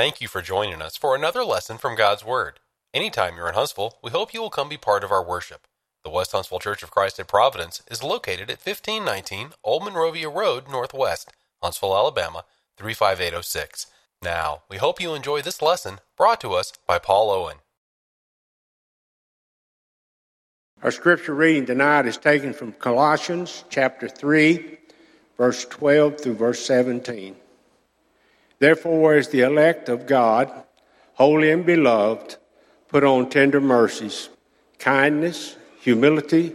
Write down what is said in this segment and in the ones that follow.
Thank you for joining us for another lesson from God's Word. Anytime you're in Huntsville, we hope you will come be part of our worship. The West Huntsville Church of Christ at Providence is located at 1519 Old Monrovia Road, Northwest, Huntsville, Alabama 35806. Now, we hope you enjoy this lesson brought to us by Paul Owen. Our scripture reading tonight is taken from Colossians chapter 3, verse 12 through verse 17. Therefore, as the elect of God, holy and beloved, put on tender mercies, kindness, humility,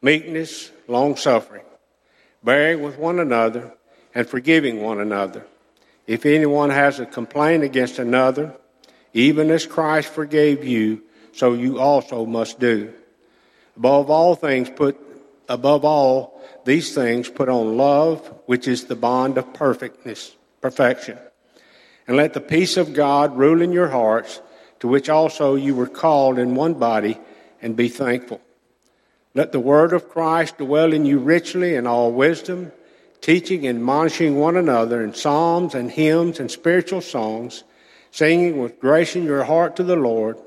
meekness, long suffering, bearing with one another, and forgiving one another. If anyone has a complaint against another, even as Christ forgave you, so you also must do. Above all things, put above all these things, put on love, which is the bond of perfectness perfection. And let the peace of God rule in your hearts, to which also you were called in one body, and be thankful. Let the word of Christ dwell in you richly in all wisdom, teaching and admonishing one another in psalms and hymns and spiritual songs, singing with grace in your heart to the Lord.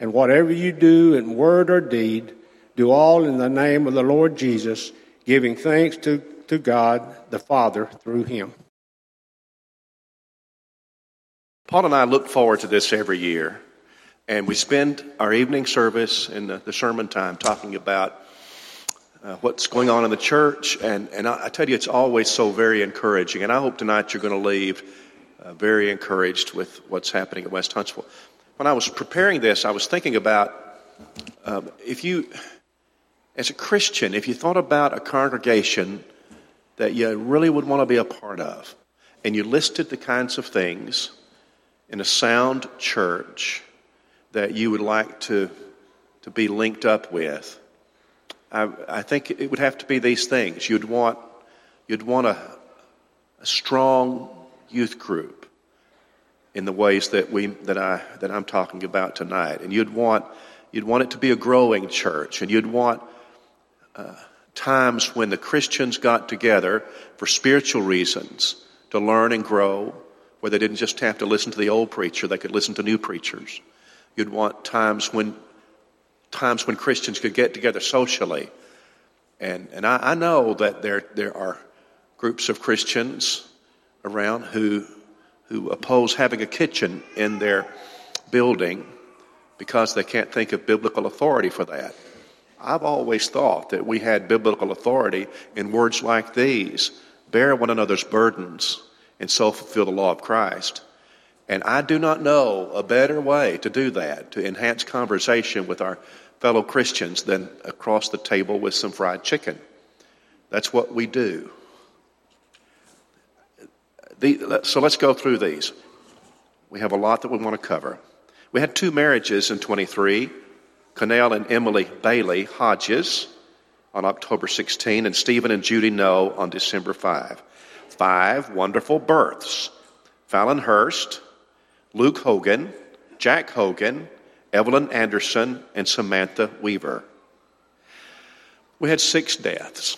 And whatever you do in word or deed, do all in the name of the Lord Jesus, giving thanks to, to God the Father through him. Paul and I look forward to this every year, and we spend our evening service and the, sermon time talking about uh, what's going on in the church. And, and I, I, tell you, it's always so very encouraging. And I hope tonight you're going to leave uh, very encouraged with what's happening at West Huntsville. When I was preparing this, I was thinking about um, if you, as a Christian, if you thought about a congregation that you really would want to be a part of, and you listed the kinds of things in a sound church that you would like to, to be linked up with, I, I think it would have to be these things. You'd want, you'd want a, a strong youth group in the ways that, we, that, I, that I'm talking about tonight. And you'd want, you'd want it to be a growing church. And you'd want uh, times when the Christians got together for spiritual reasons to learn and grow where they didn't just have to listen to the old preacher, they could listen to new preachers. You'd want times when times when Christians could get together socially. And, and I, I know that there, there are groups of Christians around who, who oppose having a kitchen in their building because they can't think of biblical authority for that. I've always thought that we had biblical authority in words like these bear one another's burdens and so fulfill the law of Christ. And I do not know a better way to do that, to enhance conversation with our fellow Christians, than across the table with some fried chicken. That's what we do. The, so let's go through these. We have a lot that we want to cover. We had two marriages in 23 Connell and Emily Bailey Hodges on October 16, and Stephen and Judy No on December 5 five wonderful births Fallon Hurst, Luke Hogan, Jack Hogan, Evelyn Anderson, and Samantha Weaver. We had six deaths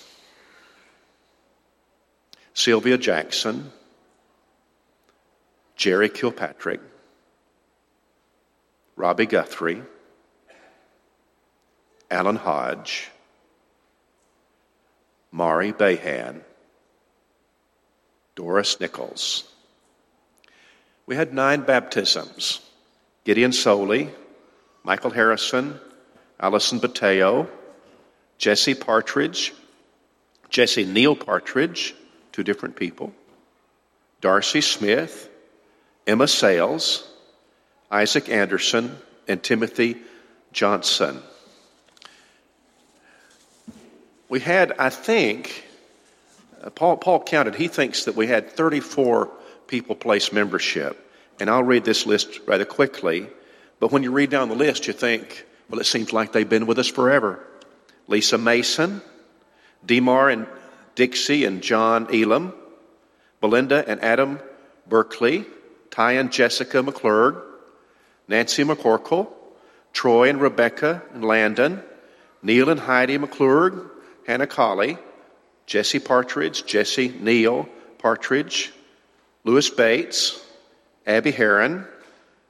Sylvia Jackson, Jerry Kilpatrick, Robbie Guthrie, Alan Hodge, Mari Behan, Doris Nichols. We had nine baptisms Gideon Soley, Michael Harrison, Allison Bateo, Jesse Partridge, Jesse Neil Partridge, two different people, Darcy Smith, Emma Sales, Isaac Anderson, and Timothy Johnson. We had, I think, Uh, Paul, Paul counted, he thinks that we had 34 people place membership. And I'll read this list rather quickly. But when you read down the list, you think, well, it seems like they've been with us forever. Lisa Mason, Demar and Dixie and John Elam, Belinda and Adam Berkeley, Ty and Jessica McClurg, Nancy McCorkle, Troy and Rebecca and Landon, Neil and Heidi McClurg, Hannah Colley, Jesse Partridge, Jesse Neal Partridge, Louis Bates, Abby Heron,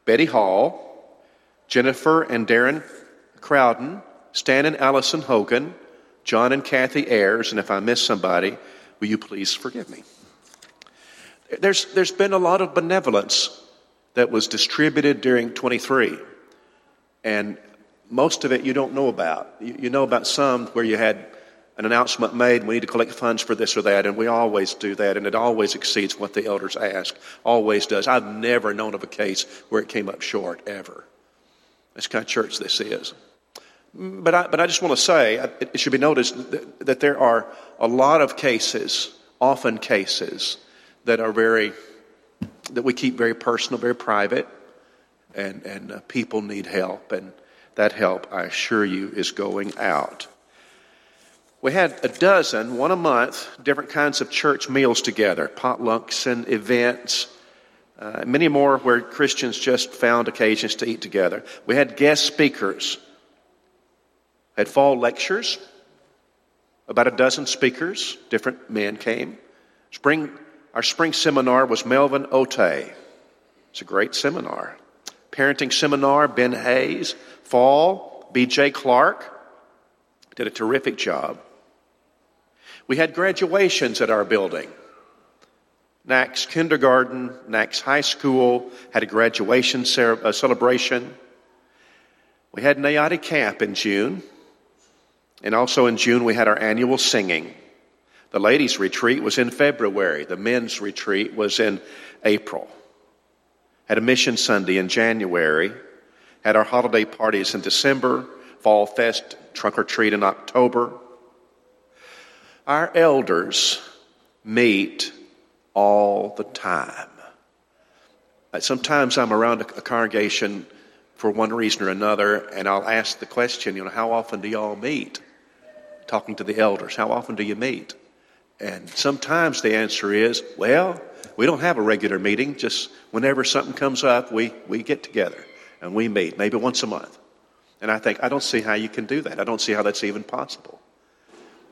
Betty Hall, Jennifer and Darren Crowden, Stan and Allison Hogan, John and Kathy Ayers, and if I miss somebody, will you please forgive me? There's, there's been a lot of benevolence that was distributed during 23, and most of it you don't know about. You, you know about some where you had an announcement made, we need to collect funds for this or that, and we always do that, and it always exceeds what the elders ask. Always does. I've never known of a case where it came up short, ever. That's kind of church this is. But I, but I just want to say, it should be noticed that, that there are a lot of cases, often cases, that are very, that we keep very personal, very private, and, and uh, people need help, and that help, I assure you, is going out. We had a dozen, one a month, different kinds of church meals together, potlucks and events, uh, many more where Christians just found occasions to eat together. We had guest speakers, had fall lectures, about a dozen speakers, different men came. Spring, our spring seminar was Melvin Otey. It's a great seminar. Parenting seminar, Ben Hayes. Fall, B.J. Clark did a terrific job. We had graduations at our building. Nax Kindergarten, Nax High School had a graduation uh, celebration. We had Nayati Camp in June. And also in June, we had our annual singing. The ladies' retreat was in February. The men's retreat was in April. Had a mission Sunday in January. Had our holiday parties in December. Fall Fest, Trunk or Treat in October. Our elders meet all the time. Uh, sometimes I'm around a, congregation for one reason or another, and I'll ask the question, you know, how often do y'all meet? Talking to the elders, how often do you meet? And sometimes the answer is, well, we don't have a regular meeting, just whenever something comes up, we, we get together and we meet, maybe once a month. And I think, I don't see how you can do that. I don't see how that's even possible.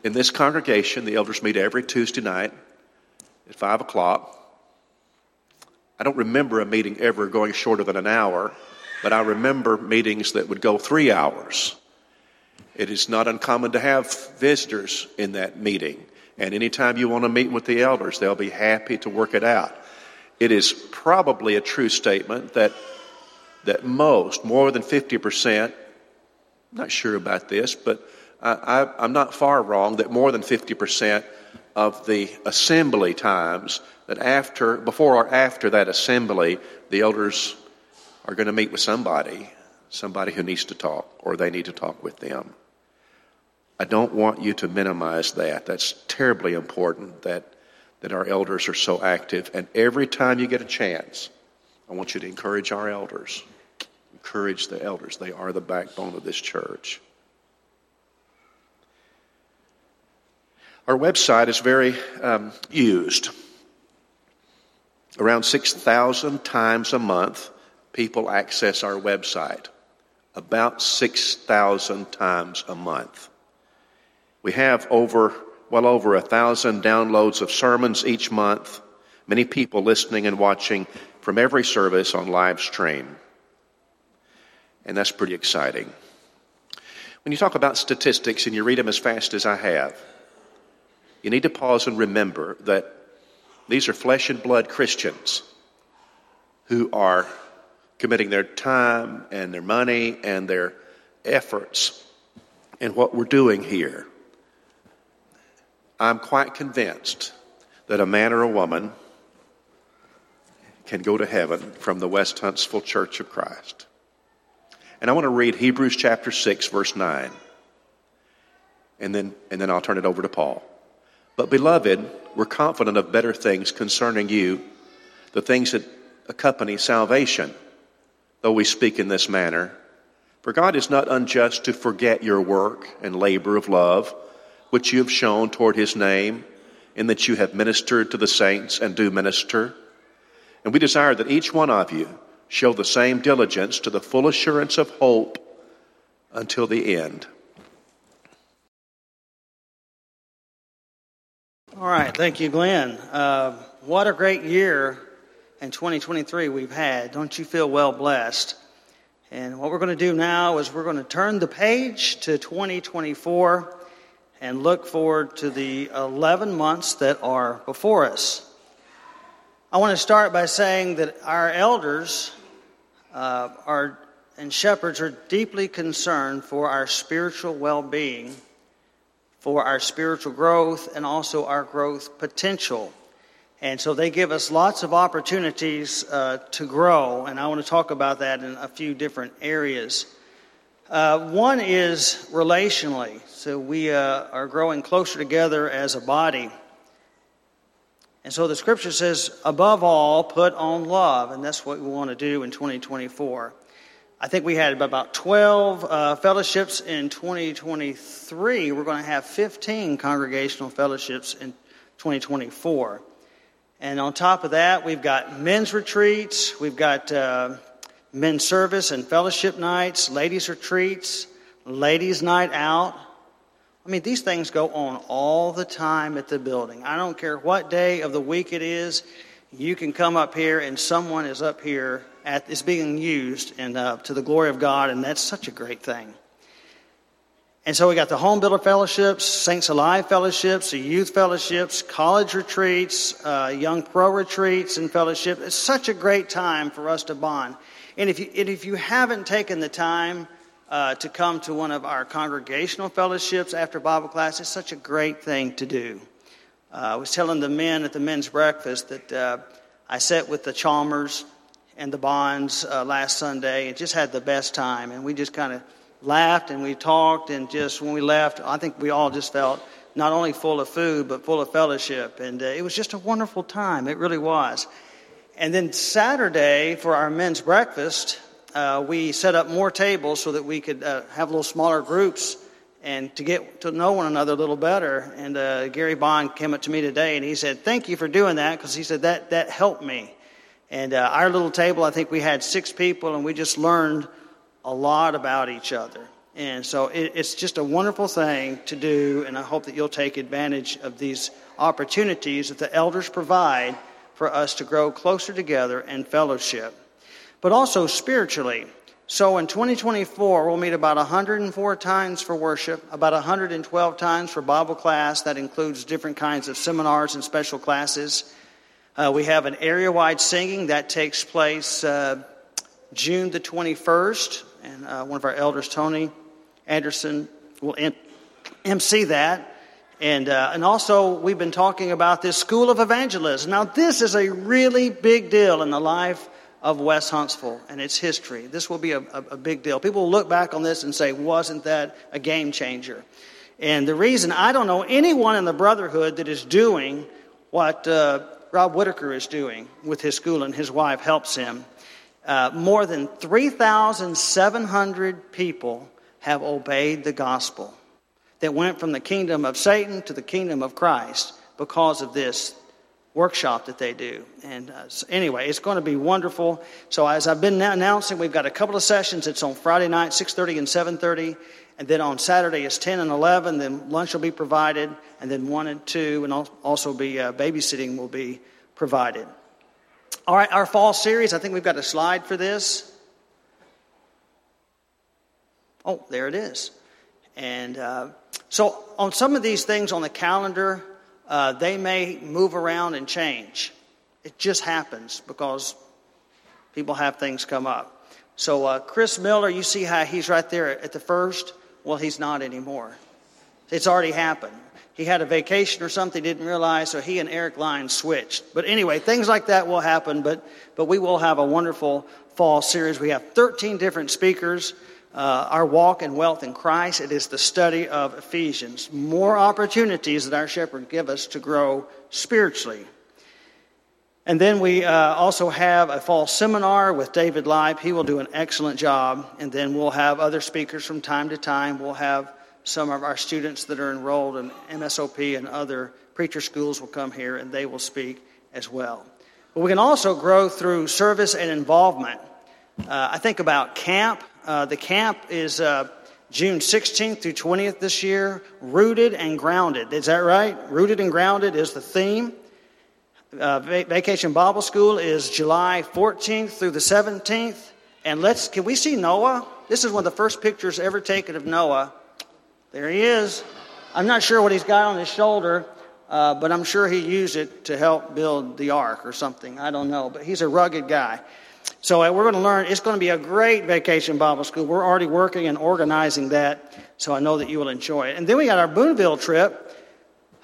In this congregation, the elders meet every Tuesday night at 5 o'clock. I don't remember a meeting ever going shorter than an hour, but I remember meetings that would go three hours. It is not uncommon to have visitors in that meeting. And anytime you want to meet with the elders, they'll be happy to work it out. It is probably a true statement that, that most, more than 50%, I'm not sure about this, but I, am not far wrong that more than 50% of the assembly times that after, before or after that assembly, the elders are going to meet with somebody, somebody who needs to talk, or they need to talk with them. I don't want you to minimize that. That's terribly important that, that our elders are so active. And every time you get a chance, I want you to encourage our elders. Encourage the elders. They are the backbone of this church. Our website is very um, used. Around 6,000 times a month, people access our website. About 6,000 times a month. We have over, well over a thousand downloads of sermons each month. Many people listening and watching from every service on live stream. And that's pretty exciting. When you talk about statistics and you read them as fast as I have, you need to pause and remember that these are flesh and blood Christians who are committing their time and their money and their efforts in what we're doing here. I'm quite convinced that a man or a woman can go to heaven from the West Huntsville Church of Christ. And I want to read Hebrews chapter 6, verse 9. And then, and then I'll turn it over to Paul. But, beloved, we're confident of better things concerning you, the things that accompany salvation, though we speak in this manner. For God is not unjust to forget your work and labor of love, which you have shown toward his name, in that you have ministered to the saints and do minister. And we desire that each one of you show the same diligence to the full assurance of hope until the end All right, thank you, Glenn. Uh, what a great year in 2023 we've had. Don't you feel well blessed? And what we're going to do now is we're going to turn the page to 2024 and look forward to the 11 months that are before us. I want to start by saying that our elders uh, are, and shepherds are deeply concerned for our spiritual well being, for our spiritual growth, and also our growth potential. And so they give us lots of opportunities uh, to grow, and I want to talk about that in a few different areas. Uh, one is relationally. So we uh, are growing closer together as a body. And so the scripture says, above all, put on love. And that's what we want to do in 2024. I think we had about 12 uh, fellowships in 2023. We're going to have 15 congregational fellowships in 2024. And on top of that, we've got men's retreats, we've got uh, men's service and fellowship nights, ladies' retreats, ladies' night out. I mean, these things go on all the time at the building. I don't care what day of the week it is, you can come up here and someone is up here at, is being used and uh, to the glory of God, and that's such a great thing. And so we got the home builder fellowships, Saints Alive fellowships, the youth fellowships, college retreats, uh, young pro retreats and fellowship. It's such a great time for us to bond. And if you, and if you haven't taken the time uh, to come to one of our congregational fellowships after Bible class, it's such a great thing to do. Uh, I was telling the men at the men's breakfast that uh, I sat with the Chalmers and the Bonds uh, last Sunday and just had the best time. And we just kind of laughed and we talked and just when we left, I think we all just felt not only full of food but full of fellowship. And uh, it was just a wonderful time. It really was. And then Saturday for our men's breakfast, uh, we set up more tables so that we could uh, have a little smaller groups and to get to know one another a little better. And uh, Gary Bond came up to me today and he said, "Thank you for doing that," because he said that that helped me. And uh, our little table, I think we had six people, and we just learned a lot about each other. And so it, it's just a wonderful thing to do, and I hope that you'll take advantage of these opportunities that the elders provide for us to grow closer together in fellowship. But also spiritually. So in 2024, we'll meet about 104 times for worship, about 112 times for Bible class. That includes different kinds of seminars and special classes. Uh, we have an area wide singing that takes place uh, June the 21st and uh, one of our elders, Tony Anderson, will MC that. And, uh, and also, we've been talking about this School of Evangelism. Now, this is a really big deal in the life of West Huntsville and its history. This will be a, a, a big deal. People will look back on this and say, wasn't that a game changer? And the reason I don't know anyone in the Brotherhood that is doing what uh, Rob Whitaker is doing with his school, and his wife helps him. Uh, more than 3,700 people have obeyed the gospel that went from the kingdom of Satan to the kingdom of Christ because of this workshop that they do. And uh, so anyway, it's going to be wonderful. So as I've been announcing, we've got a couple of sessions. It's on Friday night, 6:30 and 7:30, and then on Saturday it's 10 and 11. Then lunch will be provided, and then one and two, and also be uh, babysitting will be provided. All right, our fall series, I think we've got a slide for this. Oh, there it is. And uh, so, on some of these things on the calendar, uh, they may move around and change. It just happens because people have things come up. So, uh, Chris Miller, you see how he's right there at the first? Well, he's not anymore. It's already happened he had a vacation or something, didn't realize, so he and Eric Lyons switched. But anyway, things like that will happen, but, but we will have a wonderful fall series. We have 13 different speakers. Uh, our walk and wealth in Christ, it is the study of Ephesians. More opportunities that our shepherd give us to grow spiritually. And then we uh, also have a fall seminar with David Lipe. He will do an excellent job. And then we'll have other speakers from time to time. We'll have some of our students that are enrolled in MSOP and other preacher schools will come here and they will speak as well. But we can also grow through service and involvement. Uh, I think about camp. Uh, the camp is uh, June 16th through 20th this year. Rooted and grounded. Is that right? Rooted and grounded is the theme. Uh, Vacation Bible School is July 14th through the 17th. And let's, can we see Noah? This is one of the first pictures ever taken of Noah. There he is. I'm not sure what he's got on his shoulder, uh, but I'm sure he used it to help build the ark or something. I don't know, but he's a rugged guy. So uh, we're going to learn. It's going to be a great vacation Bible school. We're already working and organizing that, so I know that you will enjoy it. And then we got our Boonville trip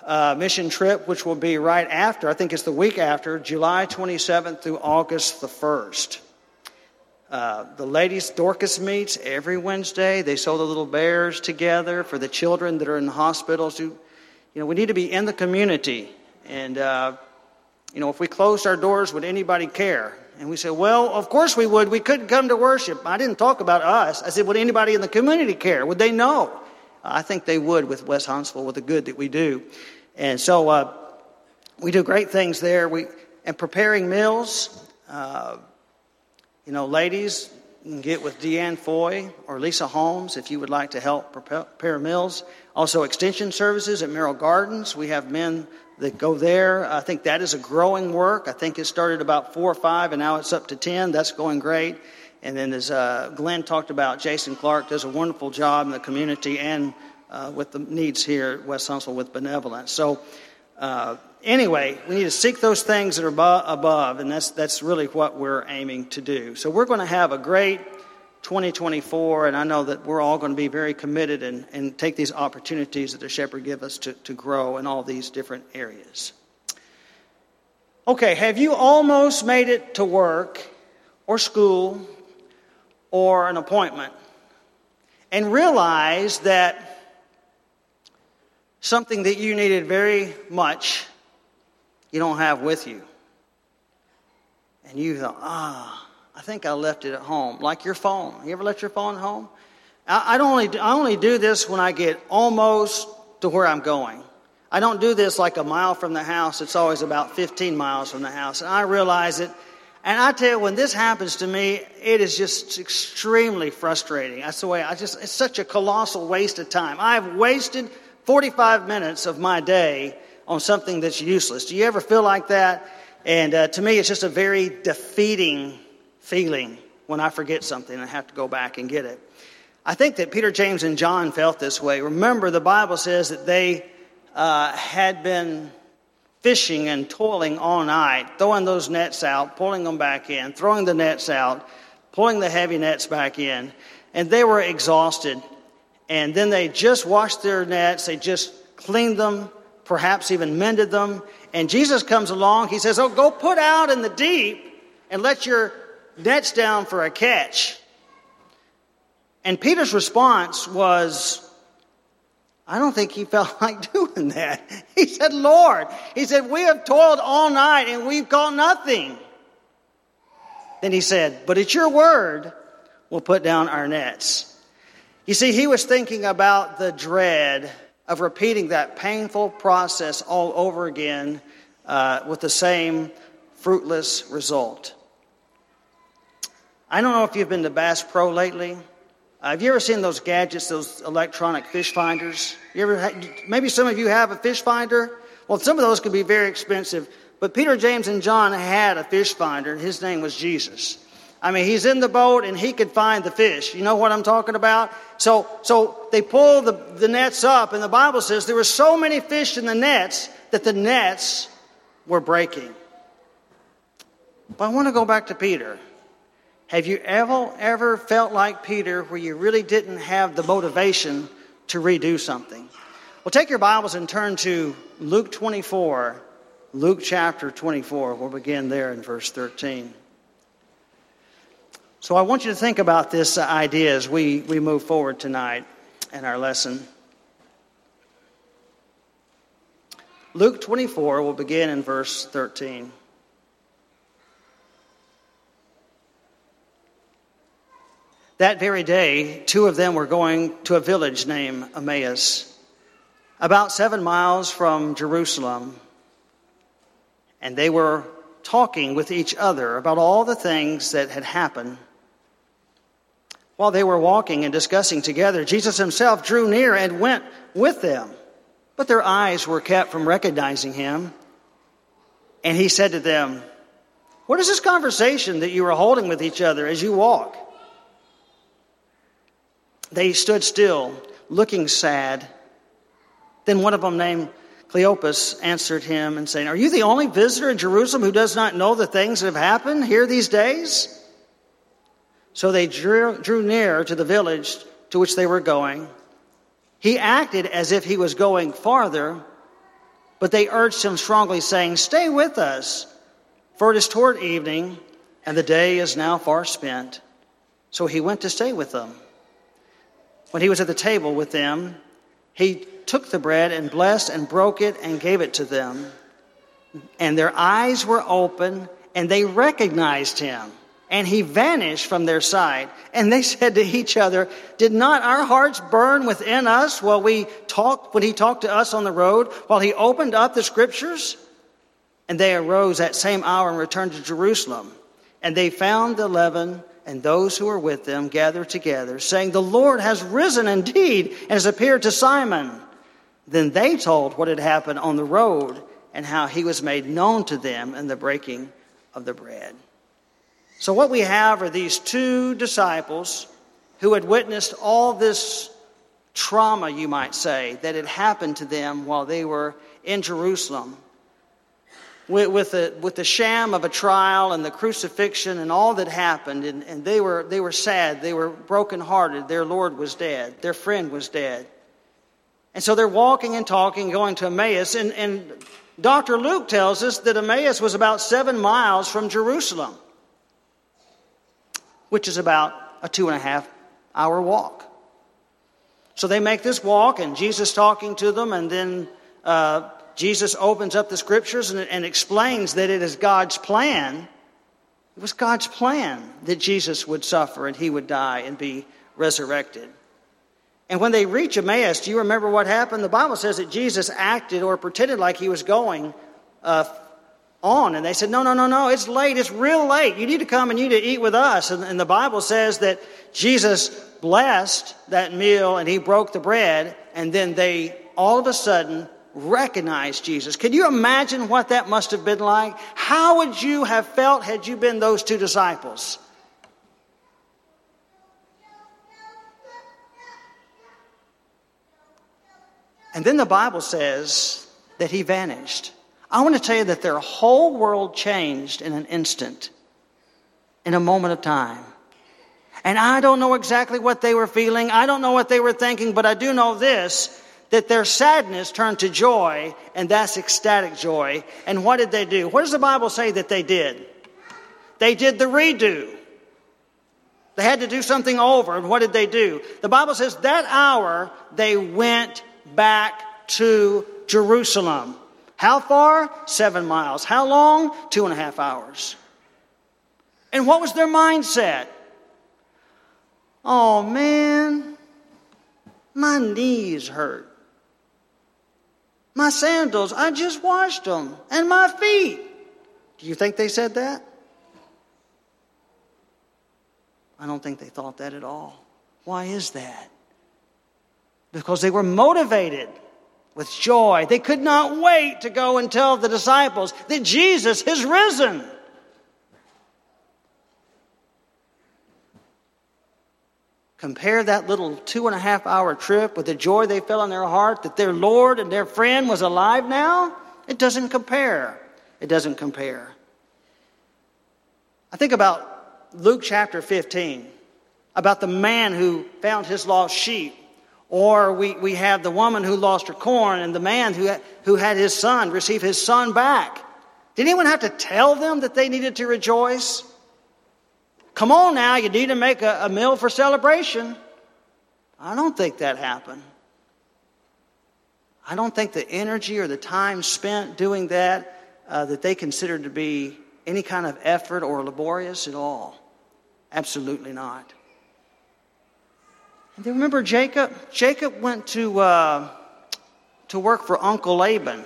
uh, mission trip, which will be right after, I think it's the week after, July 27th through August the 1st. Uh, the ladies' Dorcas meets every Wednesday. They sew the little bears together for the children that are in the hospitals. You know, we need to be in the community. And, uh, you know, if we closed our doors, would anybody care? And we said, well, of course we would. We couldn't come to worship. I didn't talk about us. I said, would anybody in the community care? Would they know? I think they would with West Huntsville, with the good that we do. And so uh, we do great things there. We and preparing meals. Uh, you know, ladies, you can get with Deanne Foy or Lisa Holmes if you would like to help prepare meals. Also, extension services at Merrill Gardens. We have men that go there. I think that is a growing work. I think it started about four or five, and now it's up to ten. That's going great. And then, as uh, Glenn talked about, Jason Clark does a wonderful job in the community and uh, with the needs here at West Huntsville with benevolence. So, uh, anyway, we need to seek those things that are above, and that's, that's really what we're aiming to do. So, we're going to have a great 2024, and I know that we're all going to be very committed and, and take these opportunities that the shepherd give us to, to grow in all these different areas. Okay, have you almost made it to work or school or an appointment and realized that something that you needed very much, you don't have with you. And you thought, ah, I think I left it at home. Like your phone. You ever left your phone at home? I, I, only, I only do this when I get almost to where I'm going. I don't do this like a mile from the house. It's always about 15 miles from the house. And I realize it. And I tell you, when this happens to me, it is just extremely frustrating. That's the way I just, it's such a colossal waste of time. I've wasted 45 minutes of my day on something that's useless. Do you ever feel like that? And uh, to me, it's just a very defeating feeling when I forget something and I have to go back and get it. I think that Peter, James, and John felt this way. Remember, the Bible says that they uh, had been fishing and toiling all night, throwing those nets out, pulling them back in, throwing the nets out, pulling the heavy nets back in, and they were exhausted and then they just washed their nets, they just cleaned them, perhaps even mended them. And Jesus comes along, he says, Oh, go put out in the deep and let your nets down for a catch. And Peter's response was, I don't think he felt like doing that. He said, Lord, he said, we have toiled all night and we've caught nothing. Then he said, But it's your word, we'll put down our nets. You see, he was thinking about the dread of repeating that painful process all over again uh, with the same fruitless result. I don't know if you've been to Bass Pro lately. Uh, have you ever seen those gadgets, those electronic fish finders? You ever? Maybe some of you have a fish finder. Well, some of those can be very expensive. But Peter, James, and John had a fish finder. And his name was Jesus. I mean, he's in the boat and he could find the fish. You know what I'm talking about? So, so they pull the, the nets up, and the Bible says there were so many fish in the nets that the nets were breaking. But I want to go back to Peter. Have you ever, ever felt like Peter where you really didn't have the motivation to redo something? Well, take your Bibles and turn to Luke 24, Luke chapter 24. We'll begin there in verse 13. So I want you to think about this idea as we, we move forward tonight in our lesson. Luke 24 will begin in verse 13. That very day, two of them were going to a village named Emmaus, about seven miles from Jerusalem, and they were talking with each other about all the things that had happened while they were walking and discussing together, Jesus himself drew near and went with them, but their eyes were kept from recognizing him. And he said to them, What is this conversation that you are holding with each other as you walk? They stood still, looking sad. Then one of them, named Cleopas, answered him and saying, Are you the only visitor in Jerusalem who does not know the things that have happened here these days? So they drew, drew near to the village to which they were going. He acted as if he was going farther, but they urged him strongly, saying, Stay with us, for it is toward evening, and the day is now far spent. So he went to stay with them. When he was at the table with them, he took the bread and blessed and broke it and gave it to them. And their eyes were open, and they recognized him and he vanished from their sight. And they said to each other, Did not our hearts burn within us while we talked, when he talked to us on the road, while he opened up the scriptures? And they arose that same hour and returned to Jerusalem. And they found the eleven and those who were with them gathered together, saying, The Lord has risen indeed and has appeared to Simon. Then they told what had happened on the road and how he was made known to them in the breaking of the bread. So, what we have are these two disciples who had witnessed all this trauma, you might say, that had happened to them while they were in Jerusalem. With, with, the, with the sham of a trial and the crucifixion and all that happened, and, and they, were, they were sad, they were brokenhearted. Their Lord was dead, their friend was dead. And so they're walking and talking, going to Emmaus, and, and Dr. Luke tells us that Emmaus was about seven miles from Jerusalem which is about a two and a half hour walk. So they make this walk, and Jesus talking to them, and then uh, Jesus opens up the scriptures and, and explains that it is God's plan. It was God's plan that Jesus would suffer and he would die and be resurrected. And when they reach Emmaus, do you remember what happened? The Bible says that Jesus acted or pretended like he was going uh, on. And they said, No, no, no, no, it's late. It's real late. You need to come and you need to eat with us. And, and the Bible says that Jesus blessed that meal and he broke the bread. And then they all of a sudden recognized Jesus. Can you imagine what that must have been like? How would you have felt had you been those two disciples? And then the Bible says that he vanished. I want to tell you that their whole world changed in an instant, in a moment of time. And I don't know exactly what they were feeling. I don't know what they were thinking, but I do know this that their sadness turned to joy, and that's ecstatic joy. And what did they do? What does the Bible say that they did? They did the redo. They had to do something over. And what did they do? The Bible says that hour they went back to Jerusalem. How far? Seven miles. How long? Two and a half hours. And what was their mindset? Oh man, my knees hurt. My sandals, I just washed them. And my feet. Do you think they said that? I don't think they thought that at all. Why is that? Because they were motivated with joy. They could not wait to go and tell the disciples that Jesus is risen. Compare that little two and a half hour trip with the joy they felt in their heart that their Lord and their friend was alive now. It doesn't compare. It doesn't compare. I think about Luke chapter 15, about the man who found his lost sheep or we, we have the woman who lost her corn and the man who, who had his son receive his son back. Did anyone have to tell them that they needed to rejoice? Come on now, you need to make a, a meal for celebration. I don't think that happened. I don't think the energy or the time spent doing that uh, that they considered to be any kind of effort or laborious at all. Absolutely not. And then remember Jacob? Jacob went to, uh, to work for Uncle Laban.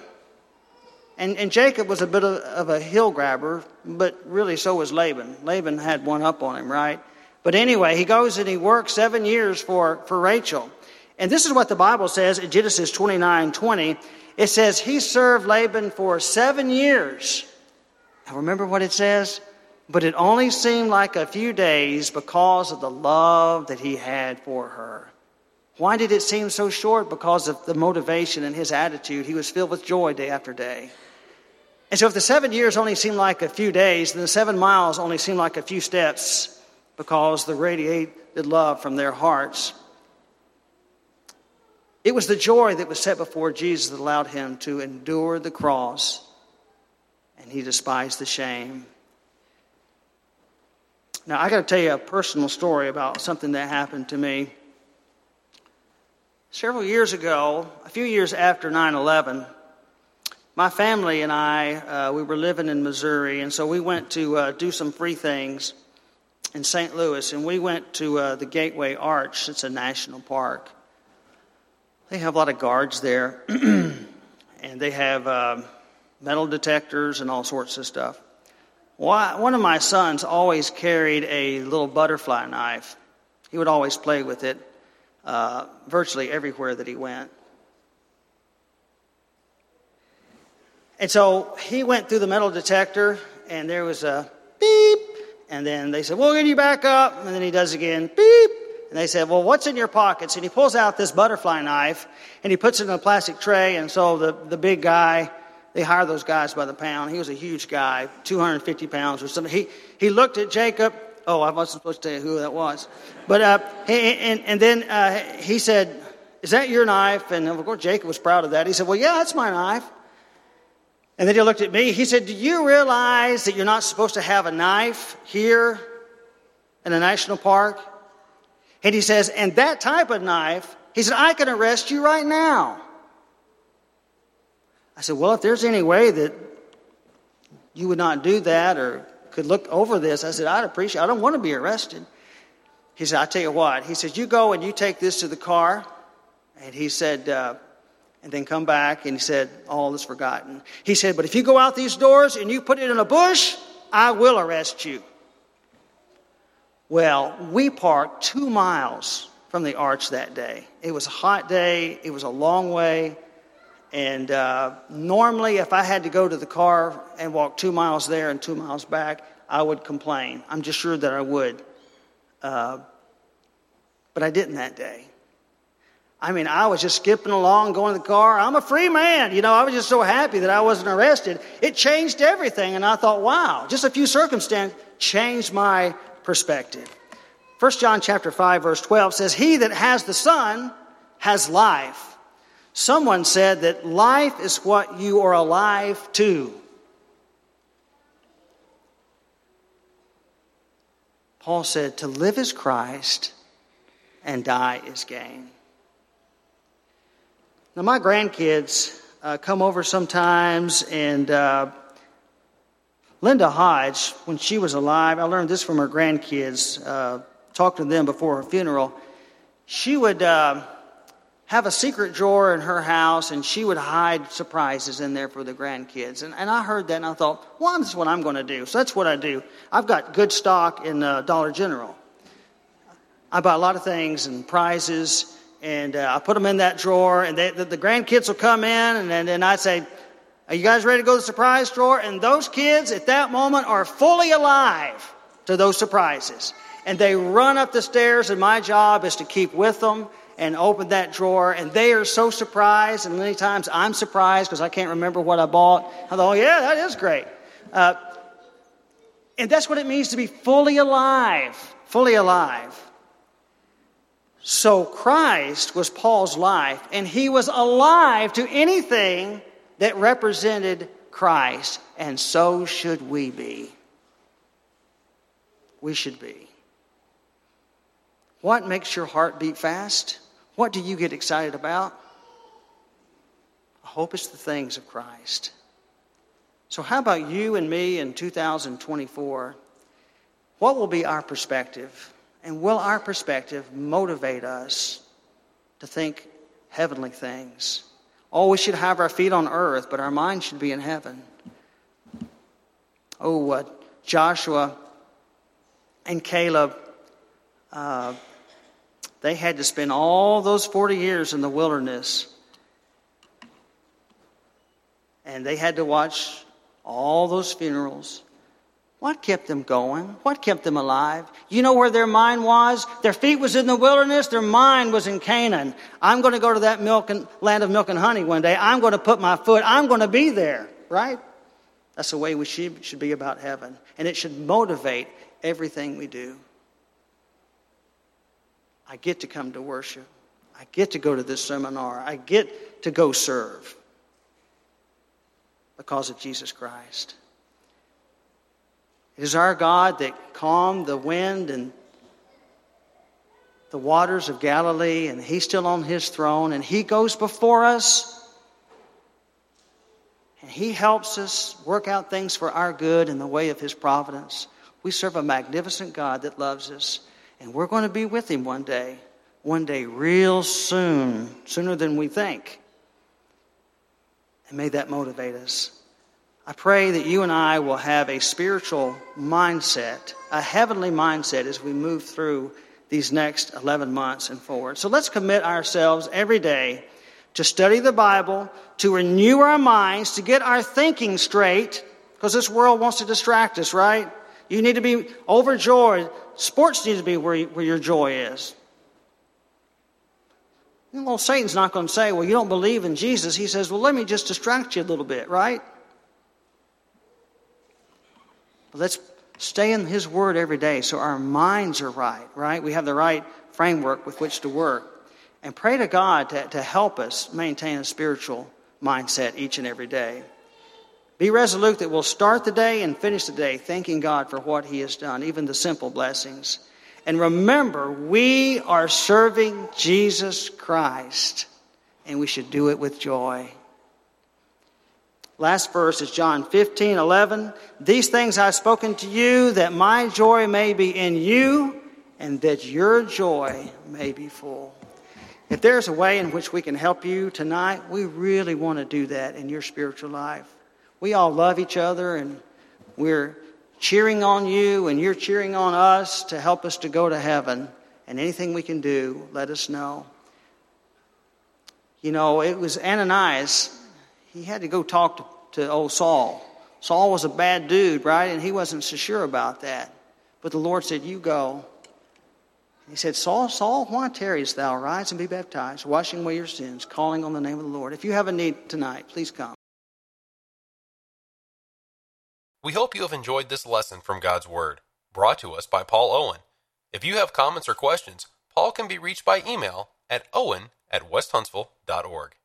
And, and Jacob was a bit of, of a hill grabber, but really so was Laban. Laban had one up on him, right? But anyway, he goes and he works seven years for, for Rachel. And this is what the Bible says in Genesis 29 20. It says, He served Laban for seven years. Now remember what it says? But it only seemed like a few days because of the love that he had for her. Why did it seem so short? Because of the motivation and his attitude. He was filled with joy day after day. And so, if the seven years only seemed like a few days, then the seven miles only seemed like a few steps because the radiated love from their hearts. It was the joy that was set before Jesus that allowed him to endure the cross, and he despised the shame. Now, I got to tell you a personal story about something that happened to me. Several years ago, a few years after 9 11, my family and I, uh, we were living in Missouri, and so we went to uh, do some free things in St. Louis, and we went to uh, the Gateway Arch. It's a national park. They have a lot of guards there, and they have uh, metal detectors and all sorts of stuff. One of my sons always carried a little butterfly knife. He would always play with it uh, virtually everywhere that he went. And so he went through the metal detector, and there was a beep. And then they said, We'll get you back up. And then he does again, beep. And they said, Well, what's in your pockets? And he pulls out this butterfly knife and he puts it in a plastic tray. And so the, the big guy they hire those guys by the pound. He was a huge guy, 250 pounds or something. He, he looked at Jacob. Oh, I wasn't supposed to tell you who that was. But, uh, and, and then uh, he said, Is that your knife? And of course, Jacob was proud of that. He said, Well, yeah, that's my knife. And then he looked at me. He said, Do you realize that you're not supposed to have a knife here in a national park? And he says, And that type of knife, he said, I can arrest you right now. I said, Well, if there's any way that you would not do that or could look over this, I said, I'd appreciate I don't want to be arrested. He said, I tell you what. He said, You go and you take this to the car. And he said, uh, and then come back. And he said, All is forgotten. He said, But if you go out these doors and you put it in a bush, I will arrest you. Well, we parked two miles from the arch that day. It was a hot day, it was a long way. And uh, normally, if I had to go to the car and walk two miles there and two miles back, I would complain. I'm just sure that I would. Uh, but I didn't that day. I mean, I was just skipping along, going to the car. I'm a free man. You know, I was just so happy that I wasn't arrested. It changed everything. And I thought, wow, just a few circumstances changed my perspective. 1 John chapter 5, verse 12 says, He that has the Son has life. Someone said that life is what you are alive to. Paul said, to live is Christ and die is gain. Now, my grandkids uh, come over sometimes, and uh, Linda Hodge, when she was alive, I learned this from her grandkids, uh, talked to them before her funeral. She would uh, have a secret drawer in her house and she would hide surprises in there for the grandkids. And, and I heard that and I thought, well, this is what I'm going to do. So that's what I do. I've got good stock in uh, Dollar General. I buy a lot of things and prizes and uh, I put them in that drawer and they, the, the, grandkids will come in and then and I'd say, are you guys ready to go to the surprise drawer? And those kids at that moment are fully alive to those surprises. And they run up the stairs and my job is to keep with them and open that drawer, and they are so surprised, and many times I'm surprised because I can't remember what I bought. I thought, oh, yeah, that is great. Uh, and that's what it means to be fully alive, fully alive. So Christ was Paul's life, and he was alive to anything that represented Christ, and so should we be. We should be. What makes your heart beat fast? What do you get excited about? I hope it's the things of Christ. So, how about you and me in 2024? What will be our perspective? And will our perspective motivate us to think heavenly things? Oh, we should have our feet on earth, but our mind should be in heaven. Oh, uh, Joshua and Caleb uh, they had to spend all those 40 years in the wilderness. And they had to watch all those funerals. What kept them going? What kept them alive? You know where their mind was? Their feet was in the wilderness. Their mind was in Canaan. I'm going to go to that milk and, land of milk and honey one day. I'm going to put my foot. I'm going to be there, right? That's the way we should, should be about heaven. And it should motivate everything we do. I get to come to worship. I get to go to this seminar. I get to go serve because of Jesus Christ. Is our God that calmed the wind and the waters of Galilee, and He's still on His throne, and He goes before us. And He helps us work out things for our good in the way of His providence. We serve a magnificent God that loves us, and we're going to be with Him one day. One day, real soon, sooner than we think. And may that motivate us. I pray that you and I will have a spiritual mindset, a heavenly mindset as we move through these next 11 months and forward. So let's commit ourselves every day to study the Bible, to renew our minds, to get our thinking straight, because this world wants to distract us, right? You need to be overjoyed. Sports need to be where, where your joy is. well, Satan's not going to say, well, you don't believe in Jesus. He says, well, let me just distract you a little bit, right? But let's stay in His Word every day so our minds are right, right? We have the right framework with which to work. And pray to God to, to help us maintain a spiritual mindset each and every day. Be resolute that we'll start the day and finish the day thanking God for what He has done, even the simple blessings. And remember, we are serving Jesus Christ, and we should do it with joy. Last verse is John 15, 11. These things I've spoken to you that my joy may be in you and that your joy may be full. If there's a way in which we can help you tonight, we really want to do that in your spiritual life. We all love each other and we're cheering on you and you're cheering on us to help us to go to heaven. And anything we can do, let us know. You know, it was Ananias he had to go talk to, to old Saul. Saul was a bad dude, right? And he wasn't so sure about that. But the Lord said, You go. He said, Saul, Saul, why tarriest thou? Rise and be baptized, washing away your sins, calling on the name of the Lord. If you have a need tonight, please come. We hope you have enjoyed this lesson from God's Word, brought to us by Paul Owen. If you have comments or questions, Paul can be reached by email at owen at westhuntsville.org.